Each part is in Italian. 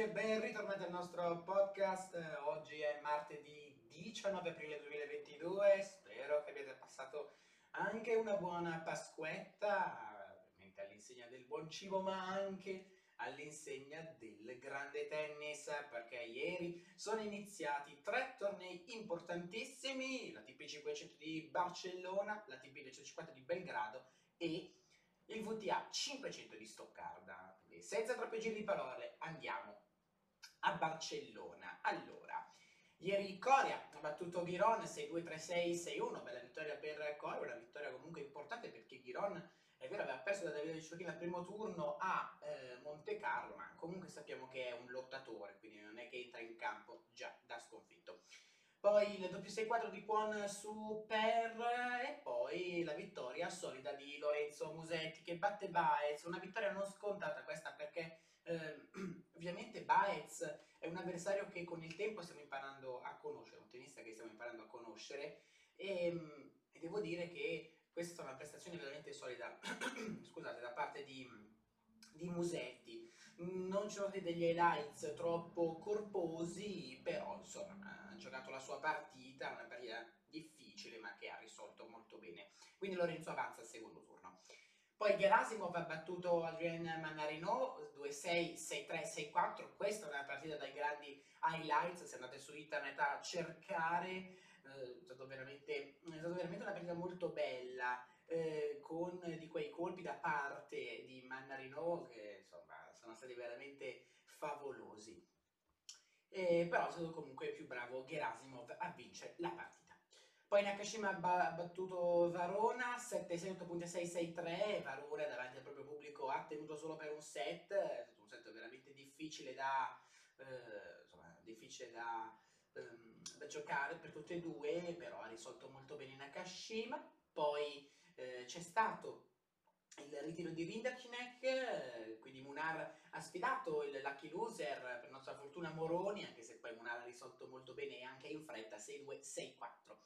amici e ben ritornati al nostro podcast. Oggi è martedì 19 aprile 2022. Spero che abbiate passato anche una buona Pasquetta, ovviamente all'insegna del buon cibo, ma anche all'insegna del grande tennis, perché ieri sono iniziati tre tornei importantissimi, la TP 500 di Barcellona, la TP 250 di Belgrado e il VTA 500 di Stoccarda. Quindi senza troppi giri di parole andiamo a Barcellona. Allora, ieri Coria ha battuto Ghiron 6-2-3-6-6-1, bella vittoria per Coria, una vittoria comunque importante perché Ghiron è vero aveva perso da Davide Ciocchini al primo turno a eh, Monte Carlo, ma comunque sappiamo che è un lottatore, quindi non è che entra in campo già da sconfitto. Poi il doppio 6-4 di Kwon su Per e poi la vittoria solida di Lorenzo Musetti che batte Baez, una vittoria non scontata questa perché eh, ovviamente Baez è un avversario che con il tempo stiamo imparando a conoscere, un tennista che stiamo imparando a conoscere e, e devo dire che questa è stata una prestazione veramente solida scusate, da parte di, di Musetti non ci sono stati degli highlights troppo corposi, però insomma ha giocato la sua partita, una partita difficile ma che ha risolto molto bene. Quindi Lorenzo avanza al secondo turno. Poi Gerasimov ha battuto Adrien Manarino 2-6, 6-3, 6-4, questa è una partita dai grandi highlights, se andate su internet a cercare, eh, è, stato veramente, stata veramente una partita molto bella, eh, con di quei colpi da parte di Mannarino che insomma sono stati veramente favolosi. Eh, però è stato comunque più bravo Gerasimov a vincere la partita. Poi Nakashima ha battuto Varona 7-6, 8.6-6-3, Varona davanti al proprio pubblico ha tenuto solo per un set, è stato un set veramente difficile da, eh, insomma, difficile da, ehm, da giocare per tutte e due, però ha risolto molto bene Nakashima. Poi eh, c'è stato il ritiro di Rinderknecht, eh, quindi Munar ha sfidato il Lucky Loser per nostra fortuna Moroni, anche se poi Munar ha risolto molto bene anche in fretta 6-2, 6-4.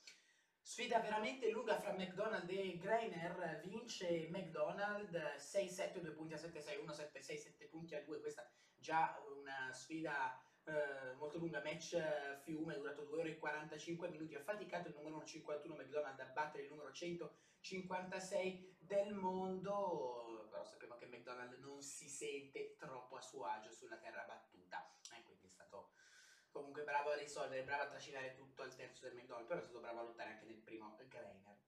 Sfida veramente lunga fra McDonald e Greiner, vince McDonald 6-7, 2 punti a 7-6, 1-7-6, 7 punti a 2, questa già una sfida eh, molto lunga, match eh, fiume, durato 2 ore e 45 minuti, ha faticato il numero 51 McDonald a battere il numero 156 del mondo, però sappiamo che McDonald non si sente troppo a suo agio sulla terra battuta, e eh, quindi è stato comunque bravo a risolvere, bravo a trascinare tutto al terzo del McDonald, però è stato bravo a lottare anche nel primo Greiner.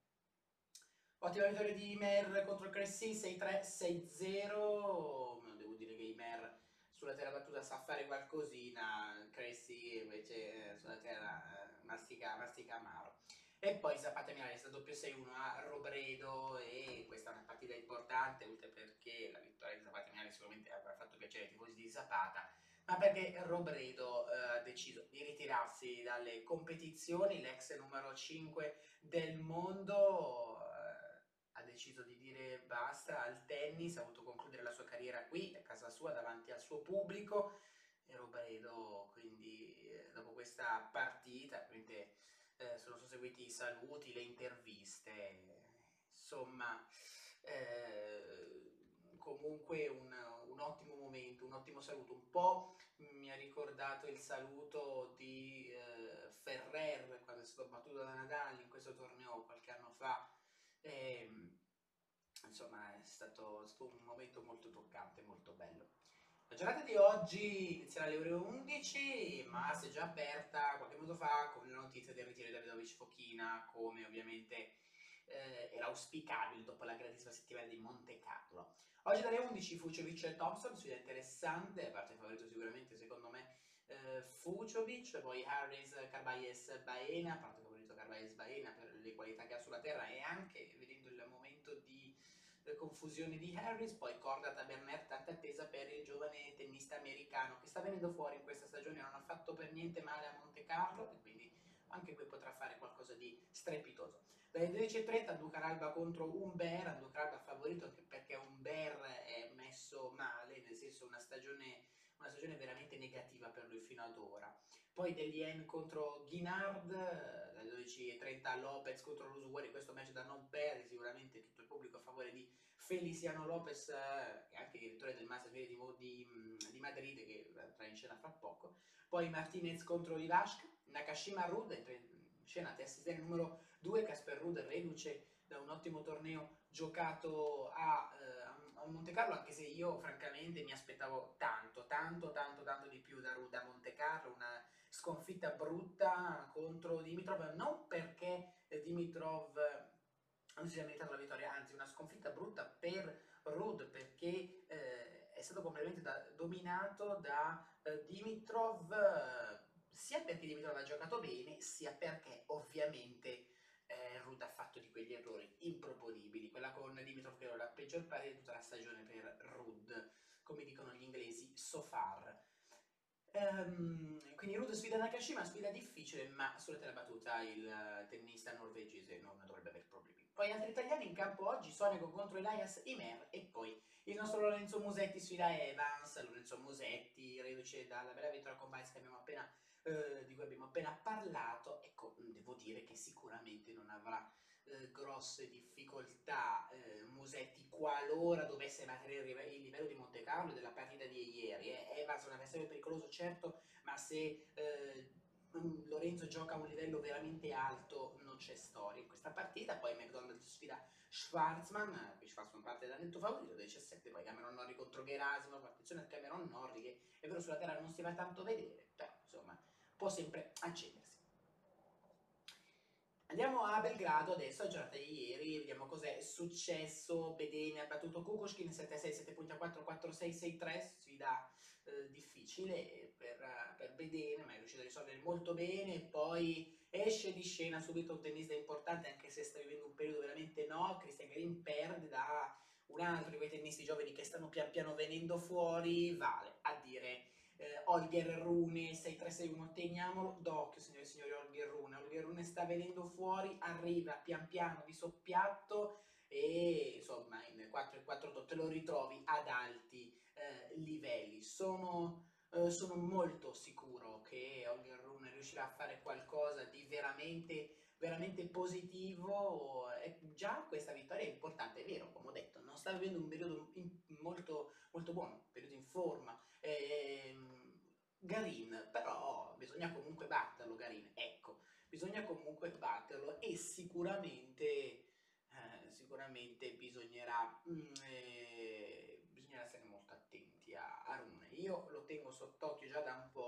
Ottima vittoria di Imer contro il Cressy, 6-3, 6-0, devo dire che Imer sulla terra battuta sa fare qualcosina, Cressy invece eh, sulla terra eh, mastica, mastica amaro. E poi Zapata Milano è stato più 6-1 a Robredo e questa è una partita importante, oltre perché la vittoria di Zapata Milano sicuramente avrà fatto piacere ai tifosi di Zapata, ma perché Robredo eh, ha deciso di ritirarsi dalle competizioni, l'ex numero 5 del mondo ha deciso di dire basta al tennis, ha voluto concludere la sua carriera qui, a casa sua, davanti al suo pubblico e Robredo quindi eh, dopo questa partita eh, sono susseguiti i saluti, le interviste, insomma eh, comunque un, un, ottimo momento, un ottimo saluto, un po' mi ha ricordato il saluto di eh, Ferrer quando è stato battuto da Nadal in questo torneo qualche anno fa e, ehm, insomma è stato, è stato, un momento molto toccante, molto bello. La giornata di oggi inizierà alle ore 11, ma si è già aperta qualche minuto fa con la notizia del ritiro di Davidovic Fochina, come ovviamente eh, era auspicabile dopo la grandissima settimana di Monte Carlo. Oggi dalle 11 Fuciovic e Thompson, sfida interessante, parte favorito sicuramente secondo me eh, Fuciovic, poi Harris, Carbayes, Baena, parte favorito Carbayes Baena per le qualità che ha sulla terra e anche vedendo il momento di eh, confusione di Harris, poi Corda Taberner, tanta attesa per il giovane tennista americano che sta venendo fuori in questa stagione, non ha fatto per niente male a Monte Carlo e quindi anche qui potrà fare qualcosa di strepitoso. Dalle 12.30 Ducar Alba contro Umber, Ducar Alba favorito anche perché Umber è messo male, nel senso una stagione una stagione veramente negativa per lui fino ad ora. Poi Delien contro Guinard, eh, alle 12.30 Lopez contro Lusugueri, questo match da non perdere, sicuramente tutto il pubblico a favore di Feliciano Lopez, eh, che è anche direttore del Master di, di, di, Madrid, che entrerà in scena fra poco. Poi Martinez contro Ivashka, Nakashima Rudd entra in scena assistente numero 2, Casper Rudd reduce da un ottimo torneo giocato a, eh, a Monte Carlo, anche se io francamente mi aspettavo tanto, tanto, tanto, tanto di più da Rudd a Monte Carlo, una sconfitta brutta contro Dimitrov, non perché Dimitrov non si sia meritato la vittoria, anzi una sconfitta brutta per Rudd perché eh, è stato completamente da, dominato da eh, Dimitrov, eh, sia perché Dimitrov ha giocato bene, sia perché ovviamente Rudd ha fatto di quegli errori improponibili. Quella con Dimitrov che era la peggior parte di tutta la stagione per Rudd, come dicono gli inglesi, so far. Um, quindi Rudd sfida Nakashima, sfida difficile, ma sulla la battuta il tennista norvegese non dovrebbe avere problemi. Poi altri italiani in campo oggi, Sonego contro Elias Imer e poi il nostro Lorenzo Musetti sfida Evans, Lorenzo Musetti reduce dalla bella vittoria con Bice appena, eh, di cui abbiamo appena parlato, ecco, devo dire che sicuramente non avrà eh, grosse difficoltà eh, Musetti qualora dovesse mantenere il livello di Monte Carlo della partita di ieri. Eh. Evans è un avversario pericoloso certo, ma se eh, Lorenzo gioca a un livello veramente alto, non c'è storia in questa partita. Poi McDonald's sfida Schwarzman, qui Schwarzman parte da netto favorito, 17, poi Cameron Norri contro Gerasimov, attenzione a Cameron Norri che è vero sulla terra non si va tanto a vedere, però insomma può sempre accendersi. Andiamo a Belgrado adesso, giornata di ieri, vediamo cos'è successo. Bedene ha battuto Kukushkin 7-6, 7.4, 4-6, 6-3, sfida eh, difficile per, per Bedene, ma è riuscito a risolvere molto bene. Poi esce di scena subito un tennista importante, anche se sta vivendo un periodo veramente no. Christian Garin perde da un altro di quei tennisti giovani che stanno pian piano venendo fuori, vale a dire eh, Olger Rune 6361 teniamolo d'occhio signore e signori Olger Rune Olger Rune sta venendo fuori arriva pian piano di soppiatto e insomma in 4 e 4 te lo ritrovi ad alti eh, livelli. Sono, eh, sono, molto sicuro che Holger Rune riuscirà a fare qualcosa di veramente, veramente positivo. E già questa vittoria è importante, è vero, come ho detto, non sta vivendo un periodo molto, molto buono, un periodo in forma. Ehm, Garin, però bisogna comunque batterlo, Garin, ecco, bisogna comunque batterlo e sicuramente, eh, sicuramente bisognerà, mm, eh, bisognerà essere molto attenti a, a Rune. Io lo tengo sott'occhio già da un po'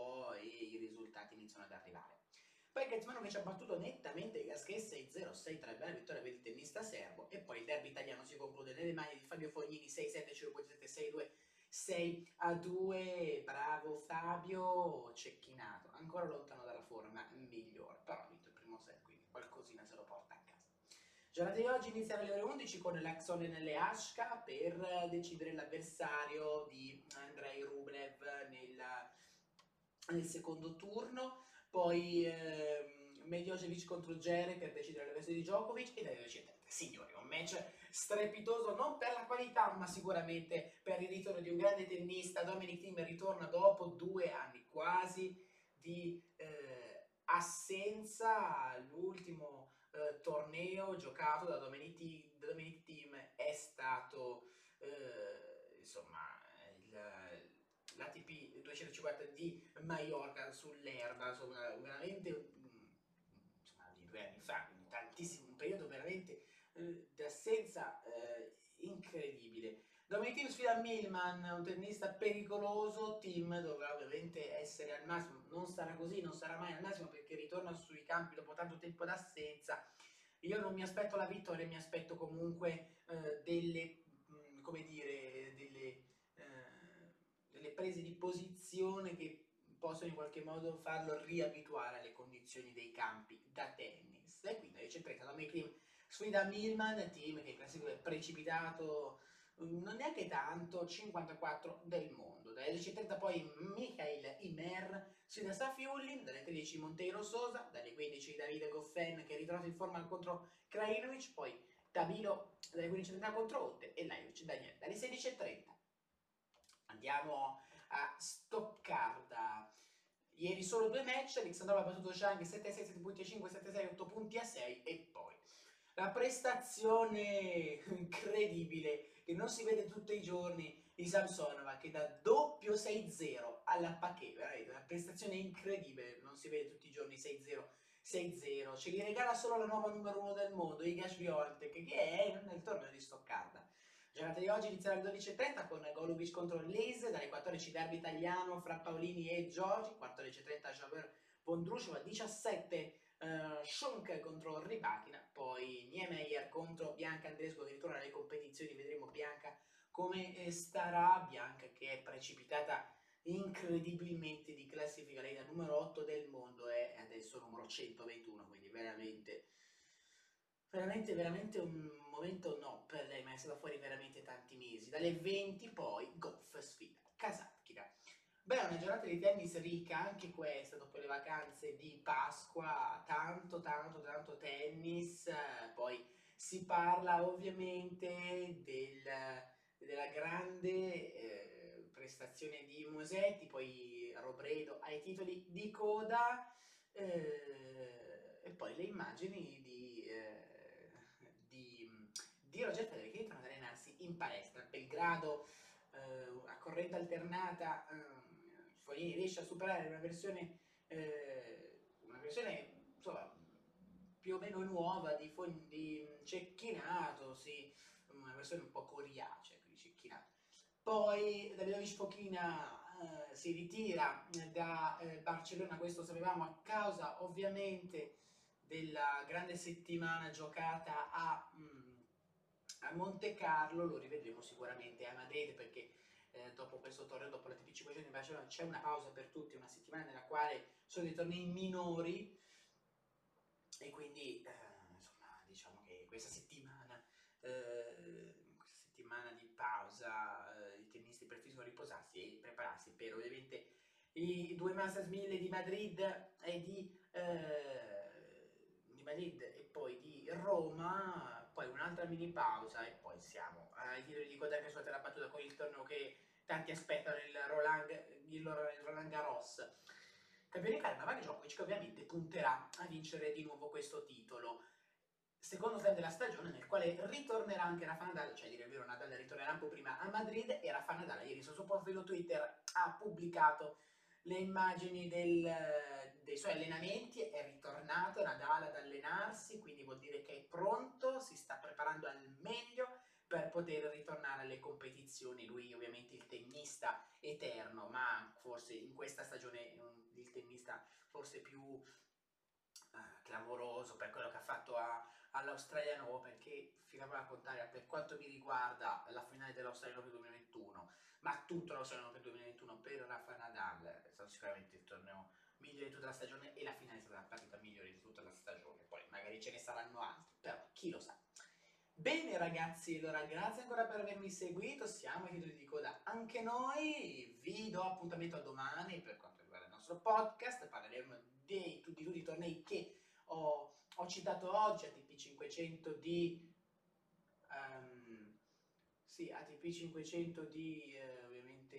Poi Gazzmano che ci ha battuto nettamente Gasquet 6-0, 6-3, bella vittoria per il tennista serbo. E poi il derby italiano si conclude nelle mani di Fabio Fognini 6-7, 5-7, 6-2, 6 a 2, bravo Fabio, cecchinato, ancora lontano dalla forma migliore, però ha vinto il primo set, quindi qualcosina se lo porta a casa. Giornata di oggi inizia alle ore 11 con l'Axone nelle Ashka per decidere l'avversario di Andrei Rublev nel, nel secondo turno, poi ehm, Medjosevic contro Gere per decidere l'avversario di Djokovic e dalle 10.30. Signori, un match strepitoso non per la qualità ma sicuramente per il ritorno di un grande tennista. Dominic Thiem ritorna dopo due anni quasi di eh, assenza. L'ultimo eh, torneo giocato da Dominic, da Dominic Thiem è stato eh, insomma il, l'ATP 250 di Mallorca sull'erba, insomma, veramente mm, insomma, di due anni fa, tantissimo, un periodo veramente eh, di assenza eh, incredibile. Domenichino sfida Milman, un tennista pericoloso, team dovrà ovviamente essere al massimo, non sarà così, non sarà mai al massimo perché ritorna sui campi dopo tanto tempo d'assenza. Io non mi aspetto la vittoria, mi aspetto comunque eh, delle, mh, mm, come dire, delle, delle prese di posizione che possono in qualche modo farlo riabituare alle condizioni dei campi da tennis. E quindi c'è 30 Domenichino sfida Milman, team che in classifica è precipitato mm, non neanche tanto, 54 del mondo. Dalle 10.30 poi Michael Imer sfida Safiullin, dalle 13 Monteiro Sosa, dalle 15 Davide Goffen che è ritrovato in forma contro Krajinovic, poi Tabilo dalle 15.30 contro Otte e Lajovic Daniel dalle 16.30. Andiamo a Stoccarda. Ieri solo due match, Alexandrova ha battuto Zhang 7-6, 7.5, 7-6, 8 punti a 6 e poi la prestazione incredibile che non si vede tutti i giorni di Samsonova che da doppio 6-0 alla Paquet, veramente una prestazione incredibile, non si vede tutti i giorni 6-0, 6-0, ce li regala solo la nuova numero uno del mondo, Iga Swiatek, che è nel torneo di Stoccarda. Giornata di oggi inizierà alle 12.30 con Golubic contro Lese, dalle 14 derby italiano fra Paolini e Giorgi, 14.30 Javier Vondrusova, 17 uh, Schunk contro Ribachina, poi Niemeyer contro Bianca Andresco che ritorna alle competizioni, vedremo Bianca come eh, starà, Bianca che è precipitata incredibilmente di classifica, lei da numero 8 del mondo è adesso numero 121, quindi veramente veramente veramente un momento no per lei, ma è stata fuori veramente tanti mesi. Dalle 20 poi golf sfida Kasatkina. Beh, una giornata di tennis ricca anche questa, dopo le vacanze di Pasqua, tanto tanto tanto tennis, poi si parla ovviamente del, della grande eh, prestazione di Musetti, poi Robredo ai titoli di coda, eh, e poi le immagini di... Eh, di Roger Federer che entrano ad allenarsi in palestra. Belgrado eh, a corrente alternata, eh, Fognini riesce a superare una versione, eh, una versione insomma, più o meno nuova di, di Cecchinato, sì, una versione un po' coriacea di Cecchinato. Poi Davidovic Fochina eh, si ritira da eh, Barcellona, questo sapevamo a causa ovviamente della grande settimana giocata a... Mh, mm, a Monte Carlo lo rivedremo sicuramente a Madrid perché eh, dopo questo torneo, dopo la TP 500 in Barcellona c'è una pausa per tutti, una settimana nella quale sono dei tornei minori. E quindi eh, insomma diciamo che questa settimana, eh, questa settimana di pausa eh, i tennisti preferiscono riposarsi e prepararsi per ovviamente i due Masters 1000 di Madrid e di, eh, di Madrid e poi di Roma poi un'altra mini pausa e poi siamo ai titoli di coda che suona la battuta con il torneo che tanti aspettano, il Roland, il Roland Garros. Campione caro Novak Djokovic che ovviamente punterà a vincere di nuovo questo titolo. Secondo slam della stagione nel quale ritornerà anche Rafa Nadal, cioè dire il vero Nadal ritornerà un po' prima a Madrid e Rafa Nadal ieri sul suo profilo Twitter ha pubblicato le immagini del, dei suoi allenamenti, è ritornato Nadal ad allenarsi, quindi vuol dire che è pronto, si sta poter ritornare alle competizioni. Lui ovviamente il tennista eterno, ma forse in questa stagione il tennista forse più uh, clamoroso per quello che ha fatto all'Australian Open, che fino a raccontare per quanto mi riguarda la finale dell'Australian Open 2021 ma tutto lo saranno per 2021 per Rafa Nadal, è stato sicuramente il torneo migliore di tutta la stagione e la finale stata la partita migliore di tutta la stagione, poi magari ce ne saranno altri, però chi lo sa. Bene ragazzi, allora grazie ancora per avermi seguito, siamo ai titoli di coda anche noi, vi do appuntamento a domani per quanto riguarda il nostro podcast, parleremo di tutti i tornei che ho, ho citato oggi, ATP 500 di... Um, sì, ATP 500 di eh, ovviamente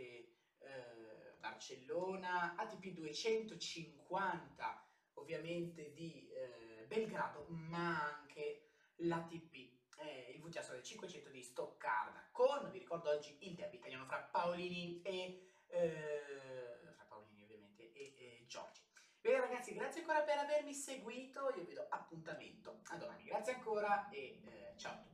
eh, Barcellona, ATP 250 ovviamente di eh, Belgrado, ma anche l'ATP, eh, il VTA del 500 di Stoccarda, con, vi ricordo oggi, il derby italiano fra Paolini e, eh, fra Paolini ovviamente, e, e Giorgi. Bene ragazzi, grazie ancora per avermi seguito, io vi do appuntamento a domani, grazie ancora e eh, ciao a tutti.